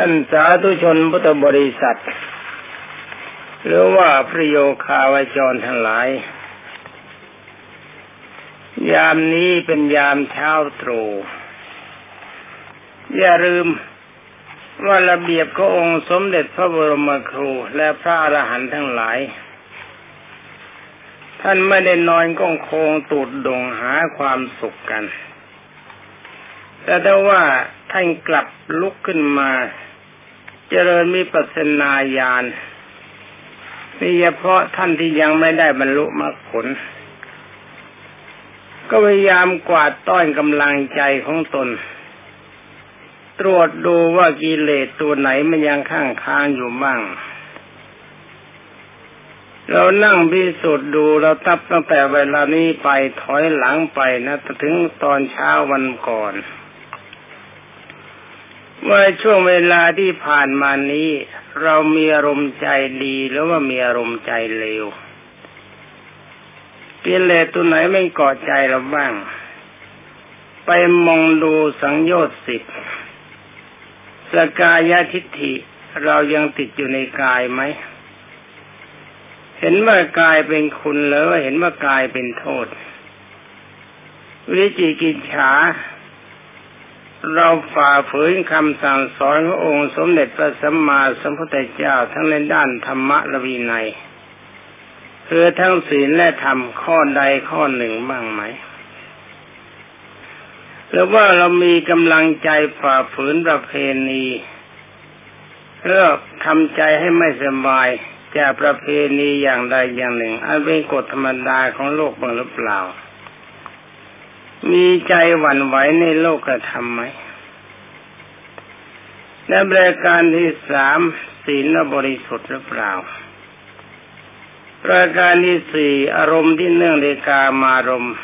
ท่านสาธุชนพุทธบริษัท หรือว่าพระโยคาวจรทั้งหลาย ยามนี้เป็นยามเช้าตรู่อย่าลืมว่าระเบียบขององค์สมเด็จพระบรมครูและพระอรหันต์ทั้งหลาย ท่านไม่ได้นอนก้องโคงตูดดงหาความสุขกัน แต่ถ้าว่าท่านกลับลุกขึ้นมา เจริญมีปัสนาญาณนี่เฉพาะท่านที่ยังไม่ได้บรรลุมรรคผล ก็พยายามกวาดต้อนกำลังใจของตน ตรวจดูว่ากิเลสตัวไหนมันยังข้างค้างอยู่บ้าง เรานั่งพิสูจน์ดูเราตับตั้งแต่เวลานี้ไปถอยหลังไปนะถึงตอนเช้าวันก่อน ว่าช่วงเวลาที่ผ่านมานี้ เรามีอารมณ์ใจดีหรือว่ามีอารมณ์ใจเลวกิเลสตัวไหนไม่ก่อใจเราบ้าง ไปมองดูสังโยชน์สิบสกายทิฏฐิเรายังติดอยู่ในกายไหม เห็นว่ากายเป็นคุณหรือว่าเห็นว่ากายเป็นโทษ วิจิกิจฉา เราฝ่าฝืนคำสั่งสอนขององค์สมเด็จพระสัมมาสัมพุทธเจ้าทั้งในด้านธรรมะและวินัยคือทั้งศีลและธรรมข้อใดข้อหนึ่งบ้างไหมหรือว่าเรามีกำลังใจฝ่าฝืนประเพณีเพื่อทำใจให้ไม่สบายจากประเพณีอย่างใดอย่างหนึ่งอันเป็นกฎธรรมดาของโลกบ้างหรือเปล่า มีใจหวั่นไหวในโลกกระทำไหมและบริการที่สามศีลบริสุทธิ์หรือเปล่าประการที่สี่อารมณ์ที่เนื่องในกามารมณ์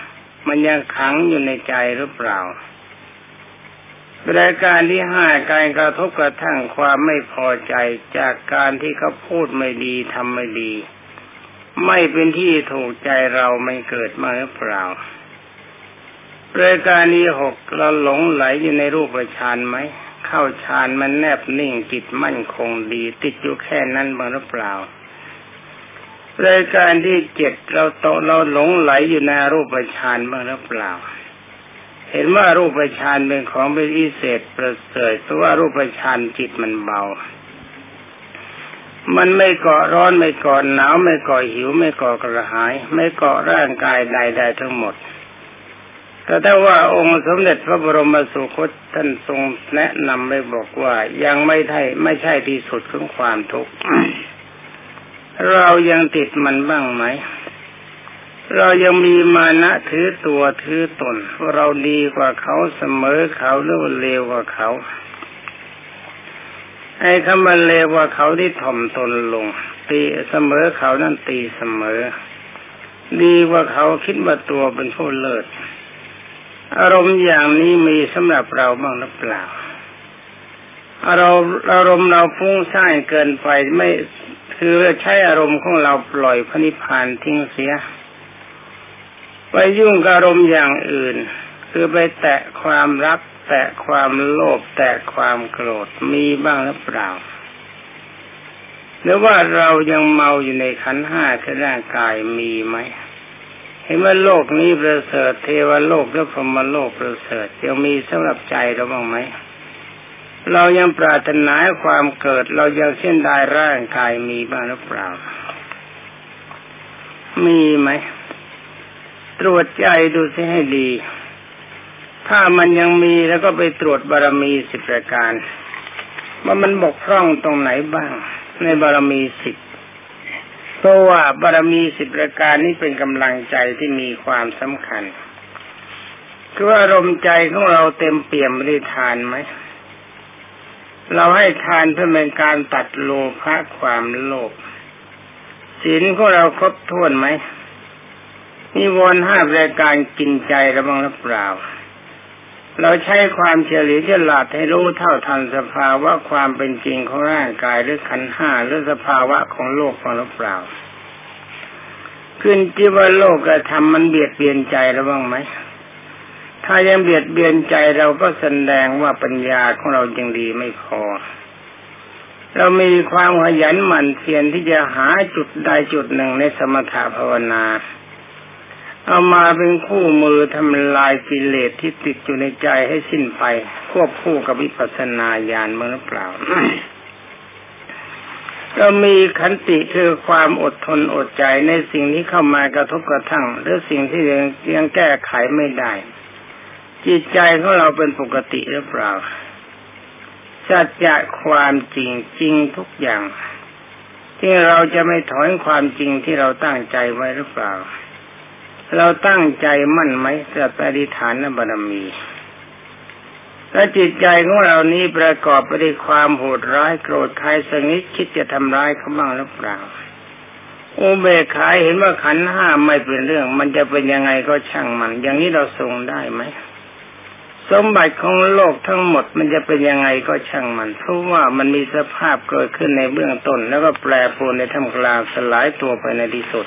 มันยังขังอยู่ในใจหรือเปล่ารายการที่ห้าการกระทบกระทั่งความไม่พอใจจากการที่เขาพูดไม่ดีทำไม่ดี ไม่เป็นที่ถูกใจเราไม่เกิดมาหรือเปล่า รายการที่หกเราหลงไหลอยู่ในรูปฌานไหม เข้าฌานมันแนบนิ่งจิตมั่นคงดี ติดอยู่แค่นั้นบ้างหรือเปล่ารายการที่เจ็ดเราโตเราหลงไหลอยู่ในรูปฌานบ้างหรือเปล่า เห็นว่ารูปฌานเป็นของเป็นอิเศษประเสริฐเพราะว่ารูปฌานจิตมันเบา มันไม่เกาะร้อนไม่เกาะหนาวไม่เกาะหิวไม่เกาะกระหาย ไม่เกาะร่างกายใดๆทั้งหมด แต่ถ้าว่าองค์สมเด็จพระบรมสุคตท่านทรงแนะนำไว้บอกว่ายังไม่ใช่ไม่ใช่ที่สุดของความทุกข์เรายังติดมันบ้างไหม เรายังมีมานะถือตัวถือตนว่าเราดีกว่าเขาเสมอเขาหรือว่าเลวกว่าเขาไอ้คำว่าเลวกว่าเขาที่ถ่อมตนลง ตีเสมอเขานั่นตีเสมอ ดีกว่าเขาคิดว่าตัวเป็นผู้เลิศ อารมณ์อย่างนี้มีสำหรับเราบ้างหรือเปล่า อารมณ์อารมณ์เราฟุ้งซ่านเกินไปไม่คือใช้อารมณ์ของเราปล่อยพระนิพพานทิ้งเสีย ไปยุ่งกับอารมณ์อย่างอื่น คือไปแตะความรัก แตะความโลภแตะความโกรธมีบ้างหรือเปล่าหรือว่าเรายังเมาอยู่ในขันห้าที่ร่างกายมีไหม เห็นว่าโลกนี้ประเสริฐเทวโลกและพรหมโลกประเสริฐยังมีสำหรับใจเราบ้างไหมเรายังปรารถนาความเกิด เรายังเส้นได้ร่างกายมีบ้างหรือเปล่า มีไหม ตรวจใจดูสิให้ดี ถ้ามันยังมีแล้วก็ไปตรวจบารมีสิบประการว่ามันบกพร่องตรงไหนบ้าง ในบารมีสิบ เพราะว่าบารมีสิบประการนี้เป็นกำลังใจที่มีความสำคัญ คือว่าอารมณ์ใจของเราเต็มเปี่ยมบริทานไหม เราให้ทานเพื่อเป็นการตัดโลภะความโลภศีลของเราครบถ้วนไหมนิวรณ์ห้าปรายการกินใจระบังหรือเปล่า เราใช้ความเฉลียวฉลาดให้รู้เท่าทันสภาวะความเป็นจริงของร่างกายหรือขันห้าหรือสภาวะของโลกของหรือเปล่า ขึ้นที่ว่าโลกกระทำมันเบียดเบียนใจเระบ้างไหมถ้ายังเบียดเบียนใจเราก็แสดงว่าปัญญาของเรายังดีไม่พอ เรามีความขยันหมั่นเพียรที่จะหาจุดใดจุดหนึ่งในสมถะภาวนา เอามาเป็นคู่มือทำลายกิเลสที่ติดอยู่ในใจให้สิ้นไป ควบคู่กับวิปัสสนาญาณเมื่อเปล่าเรามีขันติคือความอดทนอดใจในสิ่งที่เข้ามากระทบกระทั่ง หรือสิ่งที่ยังยังแก้ไขไม่ได้ จิตใจของเราเป็นปกติหรือเปล่าสัจจะความจริงจริงทุกอย่าง ที่เราจะไม่ถอนความจริงที่เราตั้งใจไว้หรือเปล่า เราตั้งใจมั่นไหมจะปฏิฐานบารมีและจิตใจของเรานี้ประกอบไปด้วยความโหดร้ายโกรธใครสังนิดคิดจะทำร้ายเขาบ้างหรือเปล่าอุเบกขาเห็นว่าขันห้าไม่เป็นเรื่อง มันจะเป็นยังไงก็ช่างมัน อย่างนี้เราทรงได้ไหมสมบัติของโลกทั้งหมดมันจะเป็นยังไงก็ช่างมัน เพราะว่ามันมีสภาพเกิดขึ้นในเบื้องต้น แล้วก็แปรปรวนในท่ามกลางสลายตัวไปในที่สุด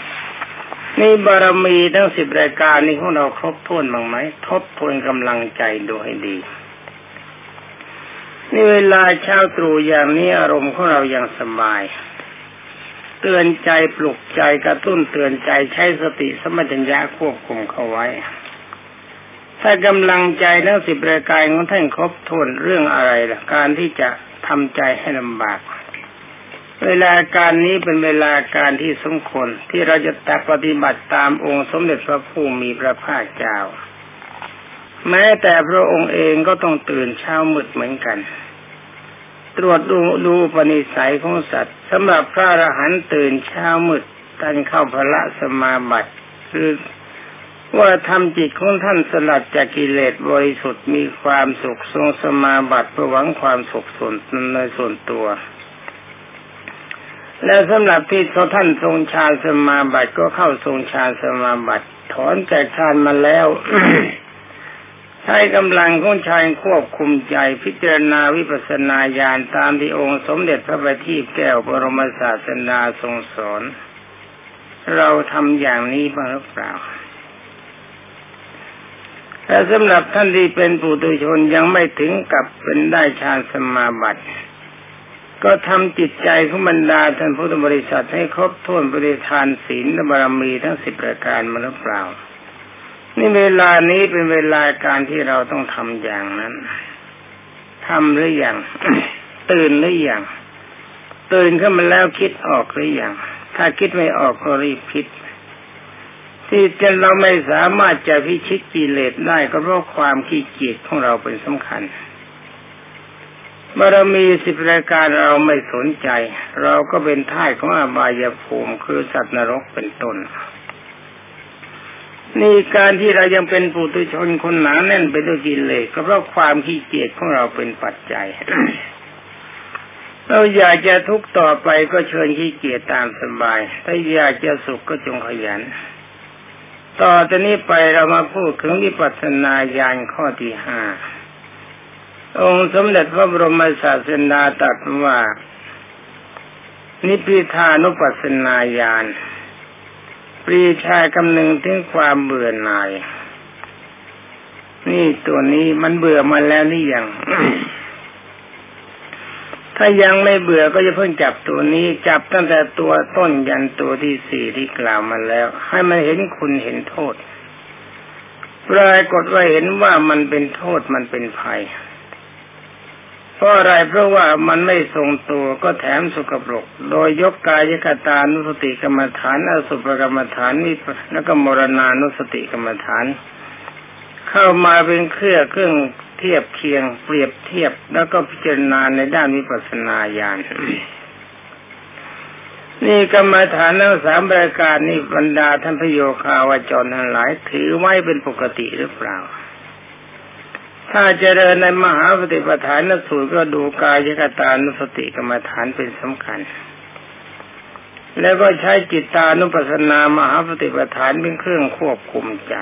นี่บารมีทั้งสิบรายการนี้ของเราครบถ้วนบ้างไหมทบทวนกำลังใจดูให้ดี นี่เวลาเช้าตรู่อย่างนี้อารมณ์ของเรายังสบาย เตือนใจปลุกใจกระตุ้นเตือนใจใช้สติสมัญญาควบคุมเขาไว้ ถ้ากำลังใจทั้งสิบรายการของท่านครบถ้วนเรื่องอะไรล่ะ การที่จะทำใจให้ลำบาก เวลาการนี้เป็นเวลาการที่สมควรที่เราจะตัปฏิบัติตามองค์สมเด็จพระผู้มีพระภาคเจ้า แม้แต่พระองค์เองก็ต้องตื่นเช้ามืดเหมือนกัน ตรวจดูดูปณิสัยของสัตว์สำหรับพระอรหันต์ตื่นเช้ามืดท่านเข้าพระสมาบัติคือว่าทำจิตของท่านสลัดจากกิเลสบริสุทธิ์มีความสุขทรงสมาบัติเพื่อหวังความสุขส่วนในส่วนตัว และสำหรับที่ท่านทรงฌานสมาบัติก็เข้าทรงฌานสมาบัติถอนจากฌานมาแล้วใช้กำลังของชายควบคุมใจพิจารณาวิปัสสนาญาณตามที่องค์สมเด็จพระบัณฑิตแก้วบรมศาสนาทรงสอน เราทำอย่างนี้บ้างหรือเปล่าแต่สำหรับท่านที่เป็นปุถุชนยังไม่ถึงกับเป็นได้ฌานสมาบัติ ก็ทำจิตใจของบรรดาท่านพุทธบริษัทให้ครบถ้วนบริทานศีลและบารมีทั้งสิบประการมาหรือเปล่า นี่เวลานี้เป็นเวลาการที่เราต้องทำอย่างนั้นทำหรือยังตื่นหรือยังตื่นขึ้นมาแล้วคิดออกหรือยังถ้าคิดไม่ออกก็รีบคิด ที่จะเราไม่สามารถจะพิชิตกิเลสได้ก็เพราะความขี้เกียจของเราเป็นสำคัญ บารมีสิบรายการเราไม่สนใจ เราก็เป็นท่ายของอบายภูมิคือสัตว์นรกเป็นต้นนี่การที่เรายังเป็นปุถุชนคนหนาแน่นไปด้วยกิเลสก็เพราะความขี้เกียจของเราเป็นปัจจัย เราอยากจะทุกต่อไปก็เชิญขี้เกียจตามสบาย ถ้าอยากจะสุขก็จงขยัน ต่อจากนี้ไปเรามาพูดถึงวิปัสสนาญาณข้อที่ห้า องค์สมเด็จพระบรมศาสดาตรัสว่า นิพพิทานุปัสสนาญาณปรีชาคำนึงถึงความเบื่อหน่าย นี่ตัวนี้มันเบื่อมาแล้วนี่ยัง ถ้ายังไม่เบื่อก็จะเพิ่งจับตัวนี้ จับตั้งแต่ตัวต้นยันตัวที่สี่ที่กล่าวมาแล้ว ให้มันเห็นคุณเห็นโทษปรากฏว่าเห็นว่ามันเป็นโทษมันเป็นภัย เพราะอะไรเพราะว่ามันไม่ทรงตัวก็แถมสุกปรก โดยยกกายกตานุสติกรรมฐานอสุภกรรมฐานนี่แล้วก็มรณานุสติกรรมฐาน เข้ามาเป็นเครื่องเครื่องเทียบเคียงเปรียบเทียบแล้วก็พิจารณาในด้านวิปัสสนาญาณนี่กรรมฐานทั้งสามรายการนี่บรรดาท่านพโยคาวาจรทั้งหลาย ถือไว้เป็นปกติหรือเปล่า ถ้าเจริญในมหาปฏิปทานนสูตรก็ดูกายกตานุสติกรรมฐานเป็นสำคัญ แล้วก็ใช้จิตตานุปัสสนามหาปฏิปทานเป็นเครื่องควบคุมใจ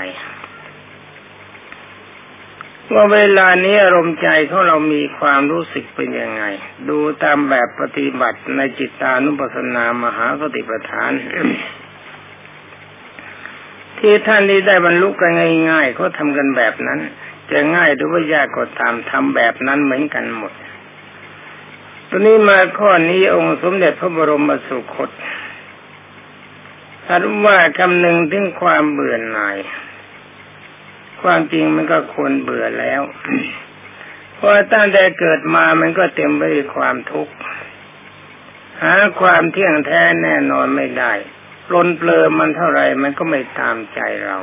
ว่าเวลานี้อารมณ์ใจของเรามีความรู้สึกเป็นยังไง ดูตามแบบปฏิบัติในจิตตานุปัสสนามหาปฏิปทานที่ท่านนี้ได้บรรลุกันง่ายๆเขาทำกันแบบนั้น จะง่ายหรือว่ายากก็ตามทำแบบนั้นเหมือนกันหมดตอนนี้มาข้อนี้องค์สมเด็จพระบรมสุคตท่านว่าคำหนึ่งถึงความเบื่อหน่าย ความจริงมันก็ควรเบื่อแล้ว เพราะตั้งแต่เกิดมามันก็เต็มไปด้วยความทุกข์ หาความเที่ยงแท้แน่นอนไม่ได้ ปลนเปลือมันเท่าไรมันก็ไม่ตามใจเรา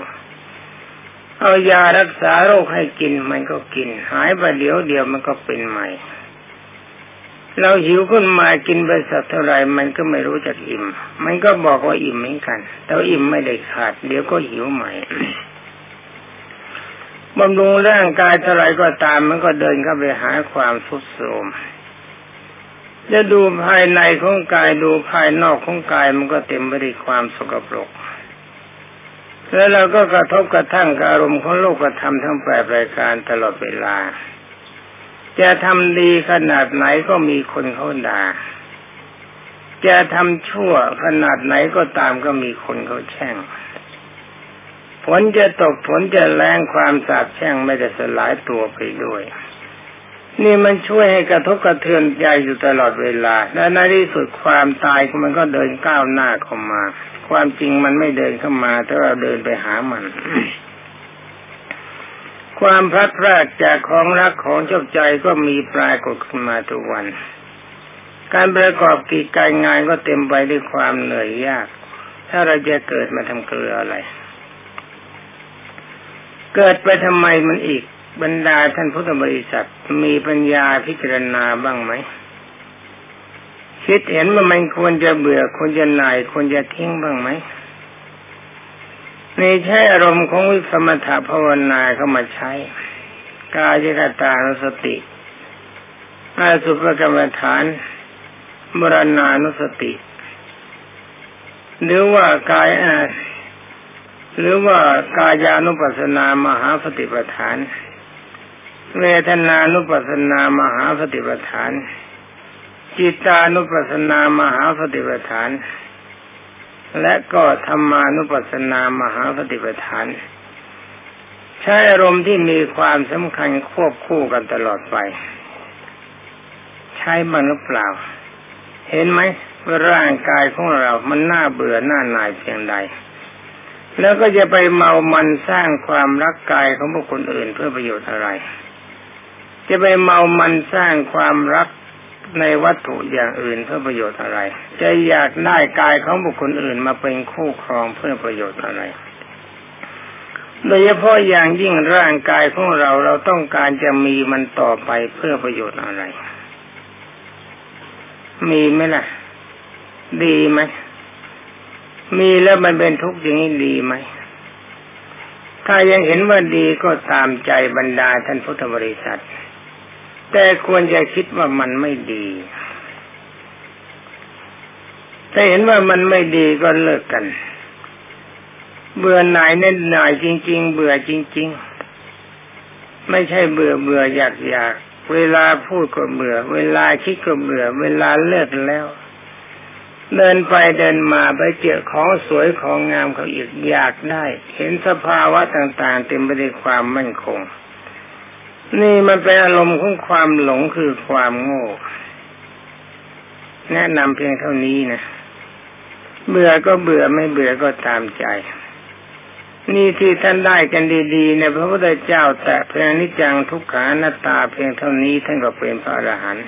เอายารักษาโรคให้กินมันก็กิน หายไปเดี๋ยวเดียวมันก็เป็นใหม่ เราหิวขึ้นมากินไปสักเท่าไรมันก็ไม่รู้จักอิ่ม มันก็บอกว่าอิ่มเหมือนกัน แต่อิ่มไม่ได้ขาด เดี๋ยวก็หิวใหม่บำรุงร่างกายเท่าไรก็ตามมันก็เดินเข้าไปหาความทุดโทรมจะดูภายในของกายดูภายนอกของกายมันก็เต็มไปด้วยความสกปรก แล้วเราก็กระทบกระทั่งกับอารมณ์ของโลกธรรมทั้งแปดรายการตลอดเวลา จะทำดีขนาดไหนก็มีคนเขาด่า จะทำชั่วขนาดไหนก็ตามก็มีคนเขาแช่งฝนจะตกฝนจะแรงความสาบแช่งไม่ได้สลายตัวไปด้วย นี่มันช่วยให้กระทบกระเทือนใจอยู่ตลอดเวลา และในที่สุดความตายมันก็เดินก้าวหน้าเข้ามา ความจริงมันไม่เดินเข้ามาถ้าเราเดินไปหามัน ความพลัดพรากจากของรักของชอบใจก็มีปลายกดขึ้นมาทุกวัน การประกอบกิจการงานก็เต็มไปด้วยความเหนื่อยยาก ถ้าเราจะเกิดมาทำเกลืออะไร เกิดไปทำไมมันอีก บรรดาท่านพุทธบริษัทมีปัญญาพิจารณาบ้างไหมคิดเห็นว่ามันควรจะเบื่อควรจะหน่ายควรจะทิ้งบ้างไหมนี่ใช้อารมณ์ของวิสมถะภาวนาเข้ามาใช้ กายกตานุสติอาสุภกรรมฐานมรณานุสติ หรือว่ากายหรือว่ากายานุปัสสนามหาสติปัฏฐาน เวทนานุปัสสนามหาสติปัฏฐาน จิตานุปัสสนามหาสติปัฏฐาน และก็ธรรมานุปัสสนามหาสติปัฏฐาน ใช้อารมณ์ที่มีความสำคัญควบคู่กันตลอดไป ใช้มันหรือเปล่า เห็นไหมว่าร่างกายของเรามันน่าเบื่อหน้าหน่ายเพียงใด แล้วก็จะไปเมามันสร้างความรักกายของบุคคลอื่นเพื่อประโยชน์อะไร จะไปเมามันสร้างความรักในวัตถุอย่างอื่นเพื่อประโยชน์อะไร จะอยากได้กายของบุคคลอื่นมาเป็นคู่ครองเพื่อประโยชน์อะไร โดยเฉพาะอย่างยิ่งร่างกายของเราเราต้องการจะมีมันต่อไปเพื่อประโยชน์อะไร มีไหมล่ะ ดีไหม มีแล้วมันเป็นทุกข์อย่างนี้ดีไหม ถ้ายังเห็นว่าดีก็ตามใจบรรดาท่านพุทธบริษัท แต่ควรจะคิดว่ามันไม่ดีถ้าเห็นว่ามันไม่ดีก็เลิกกัน เบื่อหน่ายเน้นหน่ายจริง ๆ เบื่อจริง ๆ ไม่ใช่เบื่อเบื่ออยากอยากเวลาพูดก็เบื่อ เวลาคิดก็เบื่อ เวลาเลิกแล้ว เดินไปเดินมาไปเจอของสวยของงามเขาอีกอยากได้ เห็นสภาวะต่างๆ เต็มไปด้วยความมั่นคง นี่มันเป็นอารมณ์ของความหลงคือความโง่ แนะนำเพียงเท่านี้นะเบื่อก็เบื่อไม่เบื่อก็ตามใจ นี่ที่ท่านได้กันดีๆ เนี่ยพระพุทธเจ้าแต่เพียงนิจังทุกขานาตาเพียงเท่านี้ท่านก็เป็นพระอรหันต์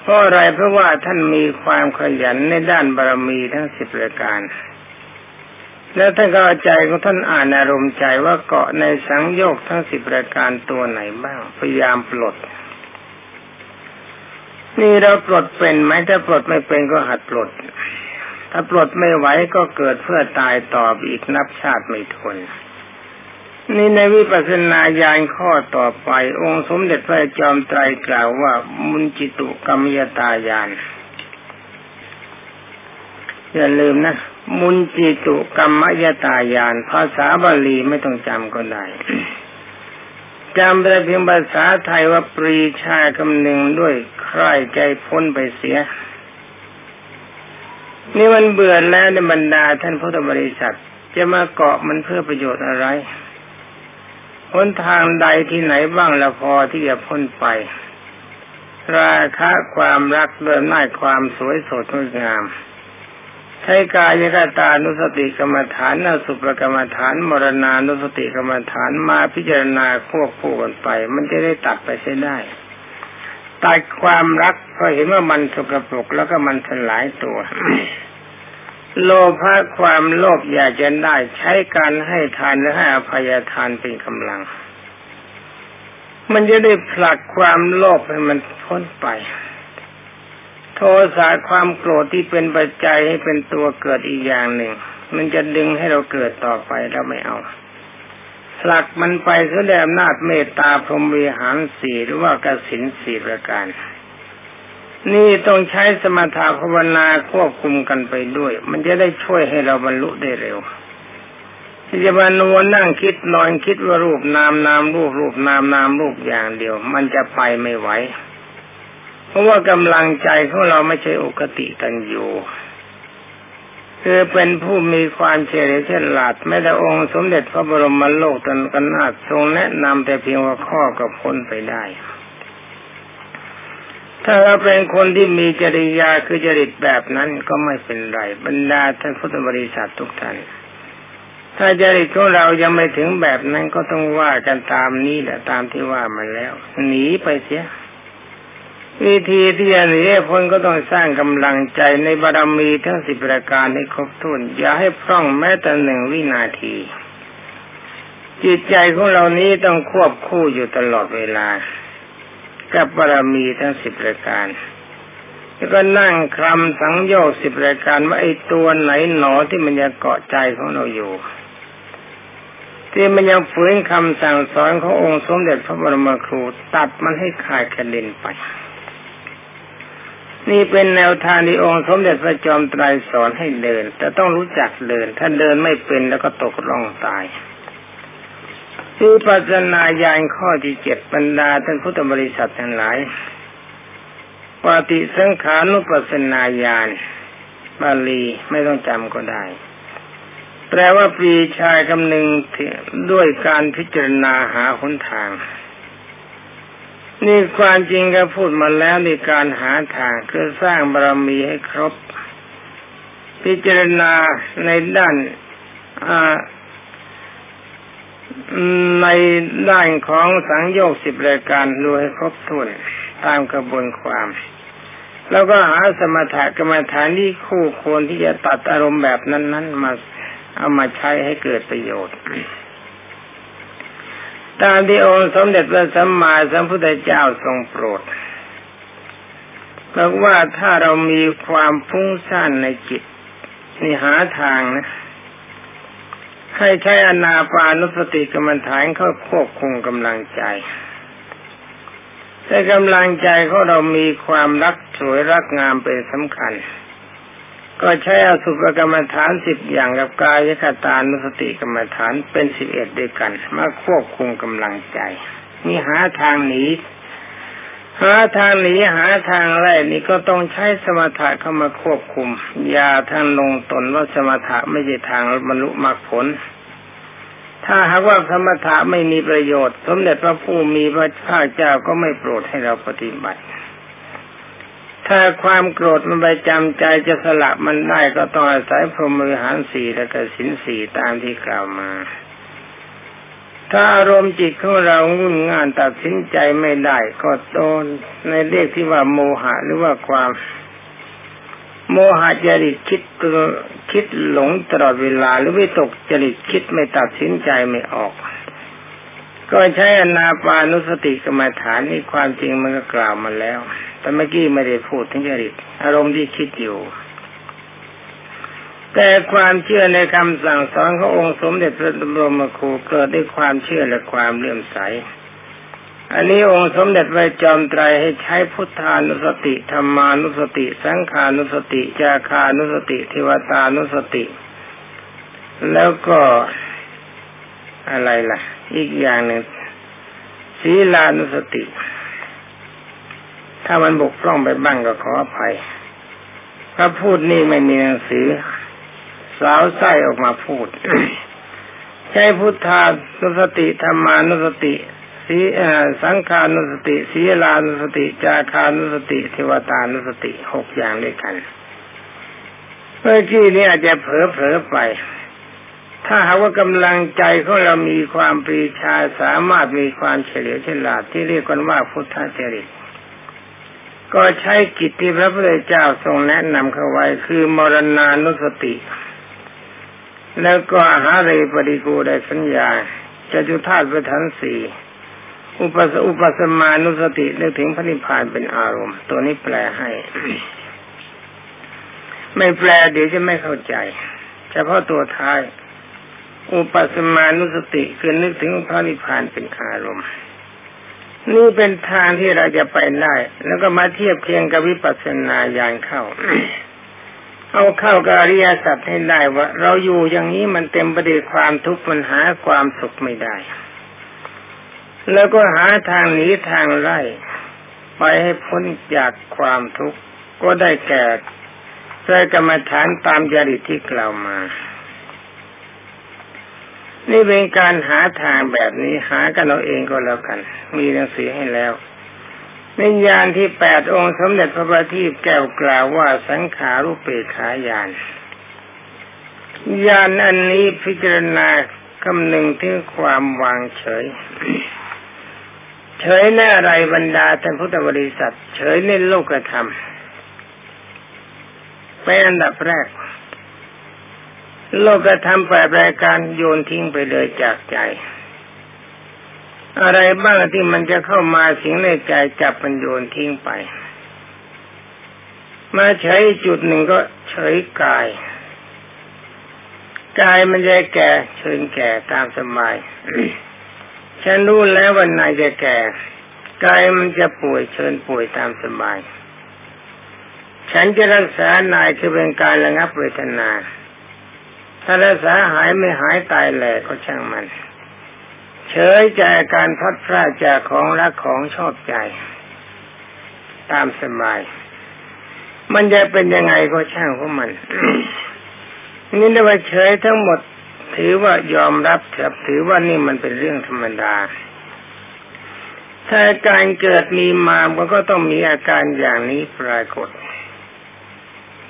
เพราะอะไรเพราะว่าท่านมีความขยันในด้านบารมีทั้งสิบปรายการ แล้วท่านก็เอาใจของท่านอ่านอารมณ์ใจว่าเกาะในสังโยกทั้งสิบปรายการตัวไหนบ้าง พยายามปลด นี่เราปลดเป็นไหมถ้าปลดไม่เป็นก็หัดปลด ถ้าปลดไม่ไหวก็เกิดเพื่อตายต่ออีกนับชาติไม่ทนนี่ในวิปัสสนาญาณข้อต่อไป องค์สมเด็จพระจอมไตรกล่าวว่ามุนจิตุกรรมยตาญาณอย่าลืมนะ มุนจิตุกรรมยตายาน ภาษาบาลีไม่ต้องจำก็ได้จำไปเพียงภาษาไทยว่าปรีชาคำหนึ่งด้วยใครใจพ้นไปเสีย นี่มันเบื่อแล้วในบรรดาท่านพุทธบริษัท จะมาเกาะมันเพื่อประโยชน์อะไรหนทางใดที่ไหนบ้างละพอที่จะพ้นไป ราคะความรักเดินหน้าความสวยสดงดงาม ใช้กายกตานุสติกรรมฐานนสุปกรรมฐาน มรณานุสติกรรมฐานมาพิจารณาควบคู่กันไป มันจะได้ตัดไปใช้ได้ตัดความรักเพราะเห็นว่ามันสกปรกแล้วก็มันสลายตัว โลภะความโลภอยากจะได้ใช้การให้ทานและให้อภัยทานเป็นกำลัง มันจะได้ผลักความโลภให้มันพ้นไป สะความโกรธที่เป็นปัจจัยให้เป็นตัวเกิดอีกอย่างหนึ่ง มันจะดึงให้เราเกิดต่อไปเราไม่เอาผลักมันไปเพื่อได้อำนาจเมตตาพรหมวิหารสี่หรือว่ากสินสี่ประการ นี่ต้องใช้สมถะภาวนาควบคุมกันไปด้วย มันจะได้ช่วยให้เราบรรลุได้เร็วที่จะมานวนนั่งคิดนอนคิดว่ารูปนามนามรูปรูปนามนามรูปอย่างเดียว มันจะไปไม่ไหว เพราะว่ากำลังใจของเราไม่ใช่อกติตันอยู่คือเป็นผู้มีความเฉลียวฉลาดไม่แต่องค์สมเด็จพระบรมโลกตนกันนาทรงแนะนำแต่เพียงว่าข้อก็พ้นไปได้ ถ้าเราเป็นคนที่มีจริยาคือจริตแบบนั้นก็ไม่เป็นไร บรรดาท่านพุทธบริษัททุกท่าน ถ้าจริตของเรายังไม่ถึงแบบนั้นก็ต้องว่ากันตามนี้แหละตามที่ว่ามาแล้ว หนีไปเสีย วิธีที่จะหนีพ้นก็ต้องสร้างกำลังใจในบารมีทั้งสิบประการให้ครบถ้วนอย่าให้พร่องแม้แต่หนึ่งวินาที จิตใจของเรานี้ต้องควบคู่อยู่ตลอดเวลา กับบารมีทั้งสิบประการแล้วก็นั่งคลำสังโยกสิบรายการว่าไอ้ตัวไหนหนอที่มันยังเกาะใจของเราอยู่ ที่มันยังฝืนคำสั่งสอนขององค์สมเด็จพระบรมครู ตัดมันให้ขาดกระเด็นไป นี่เป็นแนวทางที่องค์สมเด็จพระจอมไตรสอนให้เดิน แต่ต้องรู้จักเดิน ถ้าเดินไม่เป็นแล้วก็ตกล่องตายคือปัจนาญาณข้อที่เจ็ดบรรดาท่านพุทธบริษัททั้งหลายปฏิสังขานุปัสนาญาณบาลีไม่ต้องจำก็ได้ แปลว่าปีชายคำหนึ่งด้วยการพิจารณาหาหนทาง นี่ความจริงก็พูดมาแล้วในการหาทางคือสร้างบารมีให้ครบ พิจารณาในด้านในด้านของสังโยกสิบรายการดูให้ครบถ้วนตามกระบวนความ แล้วก็หาสมถะกรรมฐานที่คู่ควรที่จะตัดอารมณ์แบบนั้น ๆ มาเอามาใช้ให้เกิดประโยชน์ ตามที่องค์สมเด็จพระสัมมาสัมพุทธเจ้าทรงโปรดบอกว่าถ้าเรามีความฟุ้งซ่านในจิตนี่หาทางนะให้ใช้อนาปานุสติกรรมฐานเข้าควบคุมกำลังใจแต่กำลังใจของเรามีความรักสวยรักงามเป็นสำคัญ ก็ใช้อสุภกรรมฐานสิบอย่างกับกายคตานุสติกรรมฐานเป็นสิบเอ็ดด้วยกัน มาควบคุมกำลังใจ นี่หาทางหนีหาทางหนีหาทางแรกนี่ก็ต้องใช้สมถะเข้ามาควบคุม อย่าทางลงตนว่าสมถะไม่ใช่ทางบรรลุมรรคผล ถ้าหากว่าสมถะไม่มีประโยชน์ สมเด็จพระผู้มีพระภาคเจ้าก็ไม่โปรดให้เราปฏิบัติ ถ้าความโกรธมันไปจำใจจะสละมันได้ก็ต้องอาศัยพรหมวิหารสี่และกสินสี่ตามที่กล่าวมา ถ้าอารมณ์จิตของเรางุ่นง่านตัดสินใจไม่ได้ก็โดนในเรียกที่ว่าโมหะหรือว่าความ โมหะจริตคิดคิดหลงตลอดเวลาหรือวิตกจริตคิดไม่ตัดสินใจไม่ออกก็ใช้อนาปานุสติกรรมฐานนี่ความจริงมันก็กล่าวมาแล้ว แต่เมื่อกี้ไม่ได้พูดถึงจริตอารมณ์ที่คิดอยู่ แต่ความเชื่อในคำสั่งสอนขององค์สมเด็จพระบรมครูเกิดด้วยความเชื่อและความเลื่อมใส อันนี้องค์สมเด็จไว้จอมไตรให้ใช้พุทธานุสติธรรมานุสติ สังขานุสติ จาคานุสติเทวตานุสติ แล้วก็อะไรล่ะ อีกอย่างหนึ่งศีลานุสติ ถ้ามันบกพร่องไปบ้างก็ขออภัยถ้าพูดนี่ไม่มีหนังสือ สาวไส้ออกมาพูด ใช้พุทธานุสติธรรมานุสติสีสังขานุสติสีลานุสติ จาคานุสติเทวตานุสติหกอย่างด้วยกัน เมื่อกี้นี้อาจจะเผลอเผลอไป ถ้าหากว่ากำลังใจของเรามีความปรีชาสามารถมีความเฉลียวฉลาดที่เรียกกันว่าพุทธจริต ก็ใช้กิจที่พระพุทธเจ้าทรงแนะนำเข้าไว้คือมรณานุสติ แล้วก็หาเรปริกูได้สัญญาจะจุธาตุประทันสี่อุปสอุปสมานุสตินึกถึงพระนิพพานเป็นอารมณ์ ตัวนี้แปลให้ ไม่แปลเดี๋ยวจะไม่เข้าใจ เฉพาะตัวท้าย อุปสมานุสติคือนึกถึงพระนิพพานเป็นอารมณ์ นี่เป็นทางที่เราจะไปได้ แล้วก็มาเทียบเคียงกับวิปัสสนาญาณเข้า เอาเข้ากับอริยสัจให้ได้ว่า เราอยู่อย่างนี้มันเต็มไปด้วยความทุกข์มันหาความสุขไม่ได้ แล้วก็หาทางหนีทางไล่ไปให้พ้นจากความทุกข์ก็ได้แก่ใจกรรมฐานตามจริตที่กล่าวมา นี่เป็นการหาทางแบบนี้หากันเราเองก็แล้วกัน มีหนังสือให้แล้วนิยานที่แปดองค์สมเด็จพระบัณฑิตแก้วกล่าวว่าสังขารุปเปขายาน ยานอันนี้พิจารณาคำหนึ่งถึงความวางเฉย เฉยในอะไรบรรดาท่านพุทธบริษัท เฉยในโลกธรรมเป็นอันดับแรก โลกธรรมแปดรายการโยนทิ้งไปเลยจากใจ อะไรบ้างที่มันจะเข้ามาสิงในใจจับมันโยนทิ้งไป มาเฉยจุดหนึ่งก็เฉยกายกายมันจะแก่เชิญแก่ตามสบายฉันรู้แล้ววันนายจะแก่กายมันจะป่วยเชิญป่วยตามสบาย ฉันจะรักษานายคือเป็นการระงับเวทนา ถ้ารักษาหายไม่หายตายแหล่ก็ช่างมัน เฉยใจการพัดพลาดจากของรักของชอบใจ ตามสบาย มันจะเป็นยังไงก็ช่างของมันนี่เรียกว่าเฉยทั้งหมด ถือว่ายอมรับครับถือว่านี่มันเป็นเรื่องธรรมดาถ้าการเกิดมีมามันก็ต้องมีอาการอย่างนี้ปรากฏ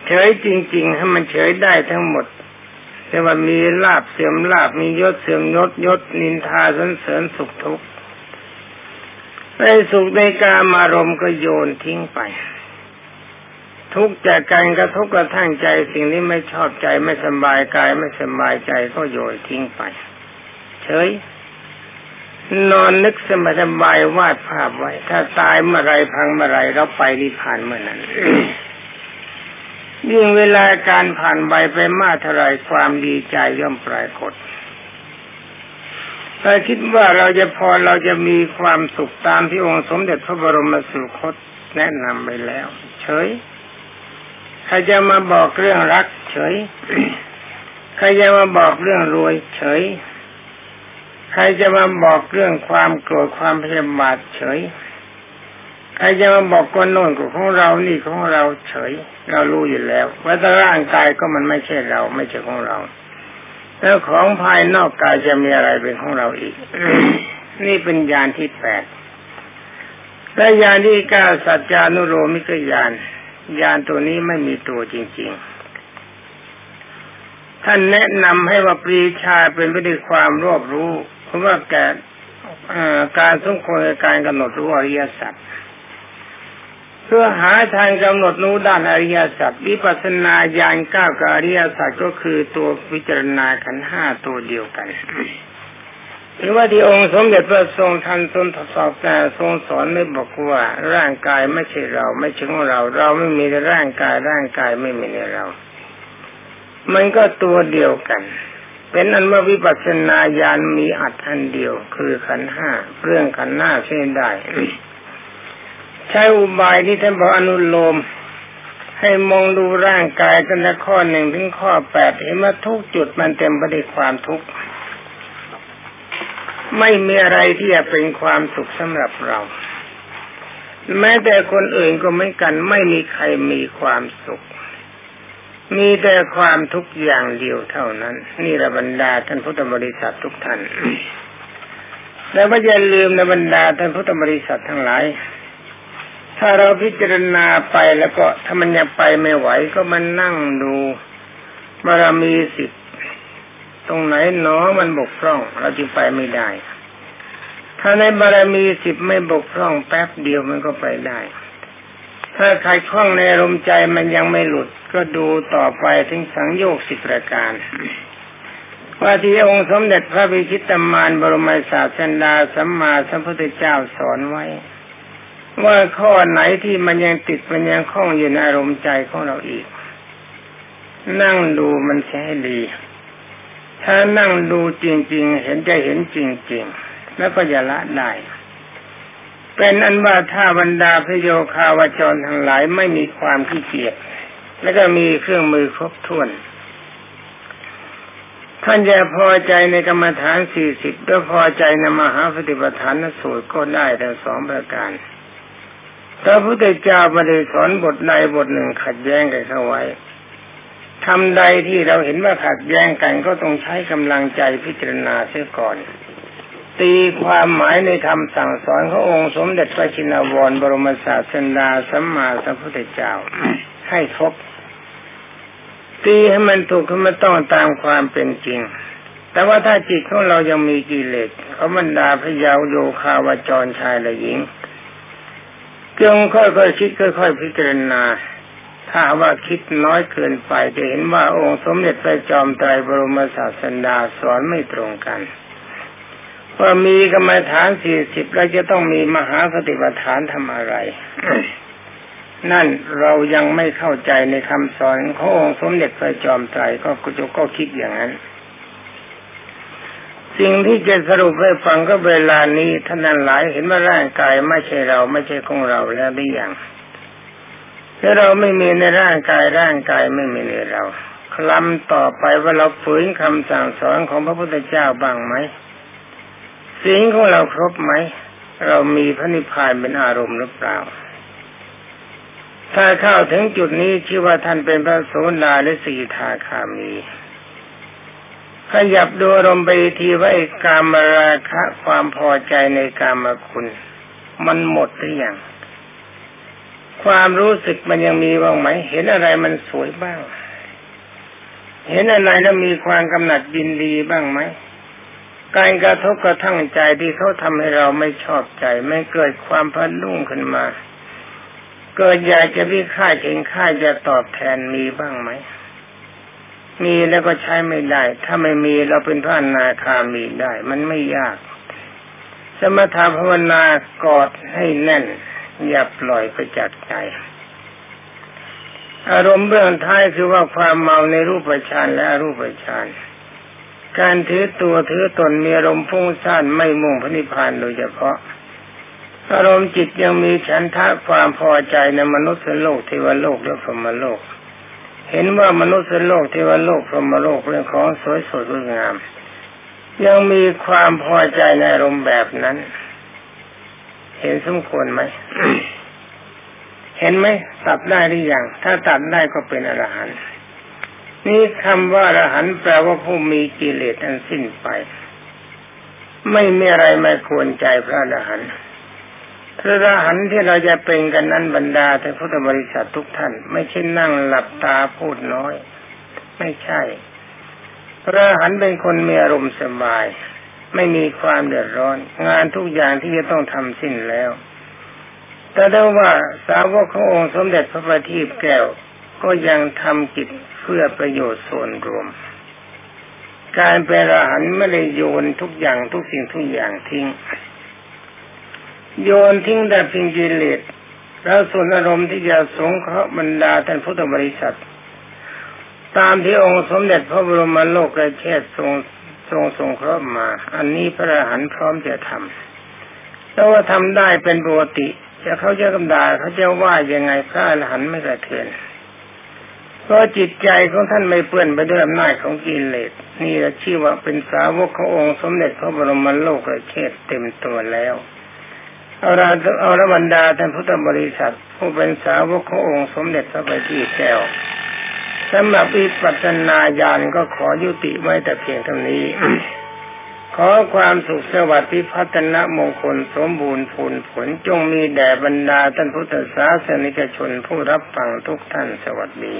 เฉยจริง ๆ ให้มันเฉยได้ทั้งหมด แต่ว่ามีลาบเสื่อมลาบมียศเสื่อมยศยศนินทาสันเสริญสุขทุกข์ในสุขในกามารมก็โยนทิ้งไป ทุกจากการกระทบกระทั่งใจสิ่งนี้ไม่ชอบใจไม่สบายกายไม่สบายใจก็โยนทิ้งไป เฉย นอนนึกสบายสบายวาดภาพไว้ ถ้าตายเมื่อไรพังเมื่อไรเราไปนิพพานเมื่อนั้น ยิ่งเวลาการผ่านไปไปมากเท่าไรความดีใจย่อมปรากฏถ้าคิดว่าเราจะพอเราจะมีความสุขตามที่องค์สมเด็จพระบรมสุคตแนะนำไปแล้ว เฉยใครจะมาบอกเรื่องรัก เฉยใครจะมาบอกเรื่องรวย เฉย ใครจะมาบอกเรื่องความโกรธความพยาบาทเฉย ใครจะมาบอกคนโน่นของเรานี่ของเราเฉย เรารู้อยู่แล้วว่าแต่ร่างกายก็มันไม่ใช่เราไม่ใช่ของเรา แล้วของภายนอกกายจะมีอะไรเป็นของเราอีก นี่เป็นญาณที่แปดและญาณที่เก้าสัจจานุโรมิกญาณยานตัวนี้ไม่มีตัวจริง ๆ ท่านแนะนำให้ว่าปรีชาเป็นไปด้วยความรอบรู้เพราะว่าแก่การสมควรการกำหนดรู้อริยสัจ พื่อหาทางกำหนดรู้ด้านอริยสัจวิปัสสนาญาณเก้ากับอริยสัจก็คือตัวพิจารณาขันห้าตัวเดียวกันหรือว่าที่องค์สมเด็จพระทรงทันทนทดสอบแต่ทรงสอนไม่บอกว่า ร่างกายไม่ใช่เรา ไม่ใช่ของเรา เราไม่มีในร่างกายร่างกายไม่มีในเรา มันก็ตัวเดียวกัน เป็นอันว่าวิปัสสนาญาณมีอัตทันเดียว คือขันห้าเรื่องขันห้าเช่นได้ ใช้อุบายที่ท่านบอกอนุโลม ให้มองดูร่างกายกันละข้อหนึ่งถึงข้อแปดเห็นว่าทุกจุดมันเต็มไปด้วยความทุกข์ไม่มีอะไรที่จะเป็นความสุขสำหรับเรา แม้แต่คนอื่นก็เหมือนกัน ไม่มีใครมีความสุข มีแต่ความทุกข์อย่างเดียวเท่านั้น นี่ระบรรดาท่านพุทธบริษัททุกท่านแล้วก็อย่าลืมในบรรดาท่านพุทธบริษัททั้งหลาย ถ้าเราพิจารณาไปแล้วก็ถ้ามันยังไปไม่ไหวก็มันนั่งดูบารมีสิบตรงไหนหนอมันบกพร่อง เราจึงไปไม่ได้ ถ้าในบารมีสิบไม่บกพร่องแป๊บเดียวมันก็ไปได้ ถ้าใครคล่องในอารมใจมันยังไม่หลุด ก็ดูต่อไปถึงสังโยกสิบประการว่าที่องค์สมเด็จพระบิชิตมานบรมศาสดาสัมมาสัมพุทธเจ้าสอนไว้ ว่าข้อไหนที่มันยังติดมันยังคล้องอยู่ในอารมณ์ใจของเราอีก นั่งดูมันใช้ดี ถ้านั่งดูจริง ๆ เห็นจะเห็นจริง ๆ แล้วก็จะละได้เป็นอันว่าถ้าบรรดาพโยคาวจรทั้งหลายไม่มีความขี้เกียจแล้วก็มีเครื่องมือครบถ้วน ท่านจะพอใจในกรรมฐานสี่สิบก็พอใจในมหาปฏิปทานสูตรก็ได้ทั้งสองประการ พระพุทธเจ้าไม่ได้สอนบทใดบทหนึ่งขัดแย้งกันเข้าไว้ทำใดที่เราเห็นว่าขัดแย้งกันก็ต้องใช้กำลังใจพิจารณาเสียก่อน ตีความหมายในธรรมสั่งสอนขององค์สมเด็จพระชินวรบรมศาสดาสัมมาสัมพุทธเจ้าให้ครบตีให้มันถูกให้มันต้องตามความเป็นจริง แต่ว่าถ้าจิตของเรายังมีกิเลสเขาบรรดาพยาวโยคาวจรชายและหญิง จงค่อยๆคิดค่อยๆพิจารณา ถ้าว่าคิดน้อยเกินไปจะเห็นว่าองค์สมเด็จพระจอมไตรบรมศาสดาสอนไม่ตรงกันว่ามีกรรมฐานสี่สิบเราจะต้องมีมหาสติปัฏฐานทำอะไร นั่นเรายังไม่เข้าใจในคำสอนขององค์สมเด็จพระจอมไตรก็กุจก็คิดอย่างนั้น สิ่งที่จะสรุปให้ฟังก็เวลานี้ท่านนั้นหลายเห็นว่าร่างกายไม่ใช่เราไม่ใช่ของเราแล้วหรือยังถ้าเราไม่มีในร่างกายร่างกายไม่มีในเราคลำต่อไปว่าเราฝืนคำสั่งสอนของพระพุทธเจ้าบ้างไหมสิ่งของเราครบไหมเรามีพระนิพพานเป็นอารมณ์หรือเปล่า ถ้าเข้าถึงจุดนี้ชื่อว่าท่านเป็นพระโสดาและสีทาคามี ขยับดูอารมณ์ไปทีว่ากามราคะความพอใจในกามคุณ มันหมดหรือยังความรู้สึกมันยังมีบ้างไหม เห็นอะไรมันสวยบ้าง เห็นอะไรแล้วมีความกำหนัดยินดีบ้างไหมการกระทบกระทั่งใจที่เขาทำให้เราไม่ชอบใจ ไม่เกิดความพันลุ่งขึ้นมา เกิดอยากจะวิค่าเข่งค่าจะตอบแทนมีบ้างไหม มีแล้วก็ใช้ไม่ได้ ถ้าไม่มีเราเป็นพระนาคามีได้ มันไม่ยาก สมถะภาวนากอดให้แน่น อย่าปล่อยไปจากใจอารมณ์เบื้องท้ายคือว่าความเมาในรูปฌานและอรูปฌานการถือตัวถือตนมีอารมณ์พุ่งซ่านไม่มุ่งพระนิพพานโดยเฉพาะ อารมณ์จิตยังมีฉันทะความพอใจในมนุษย์โลกเทวโลกและพรหมโลก เห็นว่ามนุษย์โลกเทวโลกพรหมโลกเป็นของสวยสดงดงาม ยังมีความพอใจในอารมณ์แบบนั้น เห็นสมควรไหมเห็นไหมตัดได้หรือยังถ้าตัดได้ก็เป็นอรหันต์นี่คำว่าอรหันต์แปลว่าผู้มีกิเลสอันสิ้นไป ไม่มีอะไรไม่ควรใจพระอรหันต์ พระอรหันต์ที่เราจะเป็นกันนั้นบรรดาท่านพุทธบริษัททุกท่าน ไม่ใช่นั่งหลับตาพูดน้อย ไม่ใช่ พระอรหันต์เป็นคนมีอารมณ์สบาย ไม่มีความเดือดร้อน งานทุกอย่างที่จะต้องทำสิ้นแล้ว แต่ได้ว่าสาวกขององค์สมเด็จพระบัณฑิตแก้ว ก็ยังทำกิจเพื่อประโยชน์ส่วนรวม การเป็นอรหันต์ไม่ได้โยนทุกอย่างทุกสิ่งทุกอย่างทิ้ง โยนทิ้งแต่เพียงกิเลสแล้วส่วนอารมณ์ที่จะสงเคราะห์บรรดาท่านพุทธบริษัท ตามที่องค์สมเด็จพระบรมโลกเชษทรงทรงสงเคราะห์มา อันนี้พระอรหันต์พร้อมจะทำแล้วว่าทำได้เป็นปกติจะเขาจะกำดาเขาจะว่ายังไงพระอรหันต์ไม่กระเทือนเพราะจิตใจของท่านไม่เปื้อนไปด้วยอำนาจของกิเลสนี่แหละชื่อว่าเป็นสาวกขององค์สมเด็จพระบรมโลกเชษเต็มตัวแล้ว เอาละเอาละบรรดาท่านพุทธบริษัท ผู้เป็นสาวกขององค์สมเด็จพระบัณฑิตแก้วสำหรับอิปัตนาญาณก็ขอยุติไว้แต่เพียงเท่านี้ ขอความสุขสวัสดิ์พิพัฒนมงคลสมบูรณ์ผลผลจงมีแด่บรรดาท่านพุทธศาสนิกชนผู้รับฟังทุกท่านสวัสดี